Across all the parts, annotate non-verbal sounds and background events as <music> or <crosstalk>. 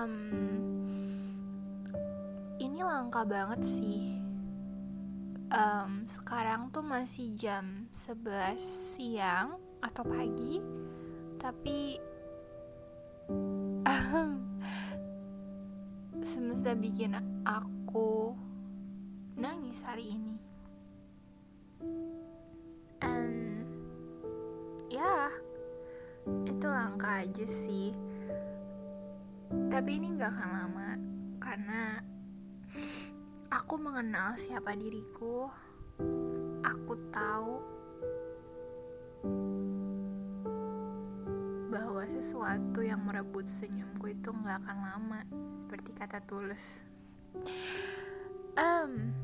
um, ini langka banget sih. Um, sekarang tuh masih jam 11 siang atau pagi tapi semesta bikin aku nangis hari ini. And ya itu langka aja sih tapi ini gak akan lama karena aku mengenal siapa diriku. Aku tahu bahwa sesuatu yang merebut senyumku itu gak akan lama seperti kata tulus. Um,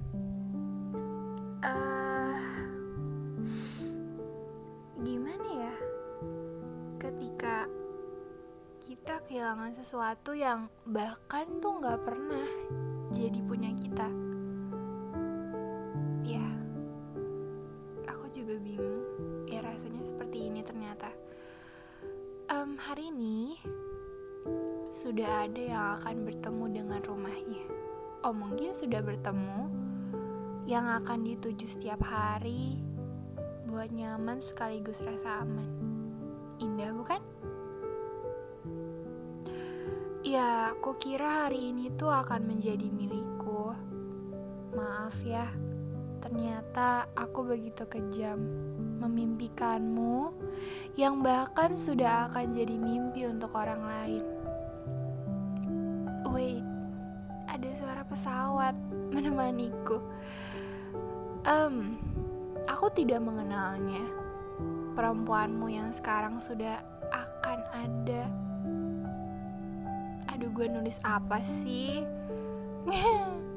kita kehilangan sesuatu yang bahkan tuh nggak pernah jadi punya kita. Ya aku juga bingung. Ya rasanya seperti ini ternyata. Um, hari ini sudah ada yang akan bertemu dengan rumahnya. Oh mungkin sudah bertemu yang akan dituju setiap hari buat nyaman sekaligus rasa aman. Indah bukan? Ya, aku kira hari ini tuh akan menjadi milikku. Maaf ya, ternyata aku begitu kejam memimpikanmu yang bahkan sudah akan jadi mimpi untuk orang lain. Wait, ada suara pesawat menemaniku. Um, aku tidak mengenalnya. Perempuanmu yang sekarang sudah akan ada aduh gue nulis apa sih? <laughs>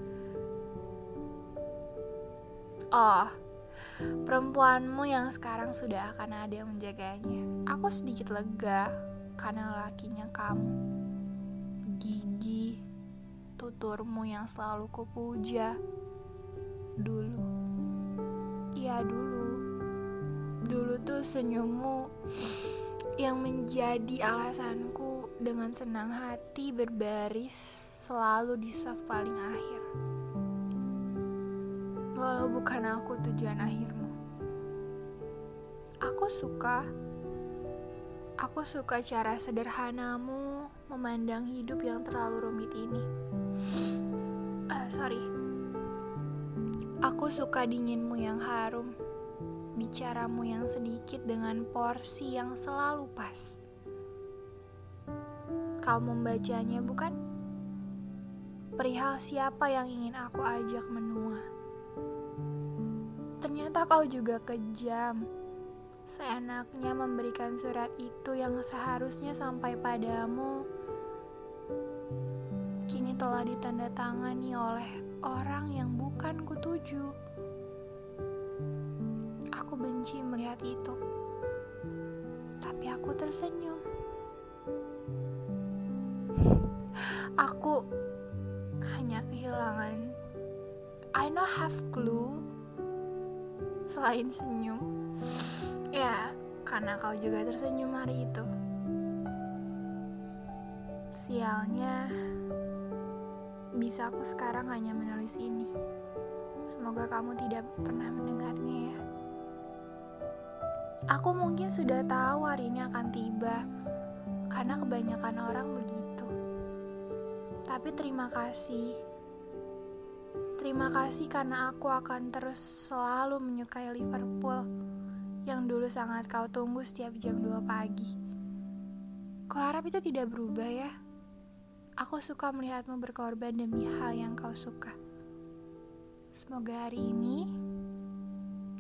Oh perempuanmu yang sekarang sudah akan ada yang menjaganya. Aku sedikit lega karena lakinya kamu. Gigi tuturmu yang selalu kupuja. Dulu. Iya dulu. Dulu tuh senyummu yang menjadi alasanku dengan senang hati berbaris selalu di saf paling akhir. Walau bukan aku tujuan akhirmu. Aku suka Aku suka cara sederhanamu memandang hidup yang terlalu rumit ini. Uh, sorry. Aku suka dinginmu yang harum bicaramu yang sedikit dengan porsi yang selalu pas. Kau membacanya, bukan? Perihal siapa yang ingin aku ajak menua. Ternyata kau juga kejam. Seenaknya memberikan surat itu yang seharusnya sampai padamu. Kini telah ditandatangani oleh orang yang bukan kutuju benci melihat itu. Tapi aku tersenyum. Aku hanya kehilangan I not have clue selain senyum. <sighs> Ya, karena kau juga tersenyum hari itu. Sialnya, bisa aku sekarang hanya menulis ini. Semoga kamu tidak pernah mendengarnya ya. Aku mungkin sudah tahu hari ini akan tiba, karena kebanyakan orang begitu. Tapi terima kasih. Terima kasih karena aku akan terus selalu menyukai Liverpool yang dulu sangat kau tunggu setiap jam 2 pagi. Kuharap itu tidak berubah ya. Aku suka melihatmu berkorban demi hal yang kau suka. Semoga hari ini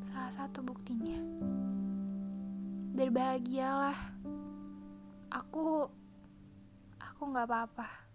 salah satu buktinya berbahagialah aku aku nggak apa-apa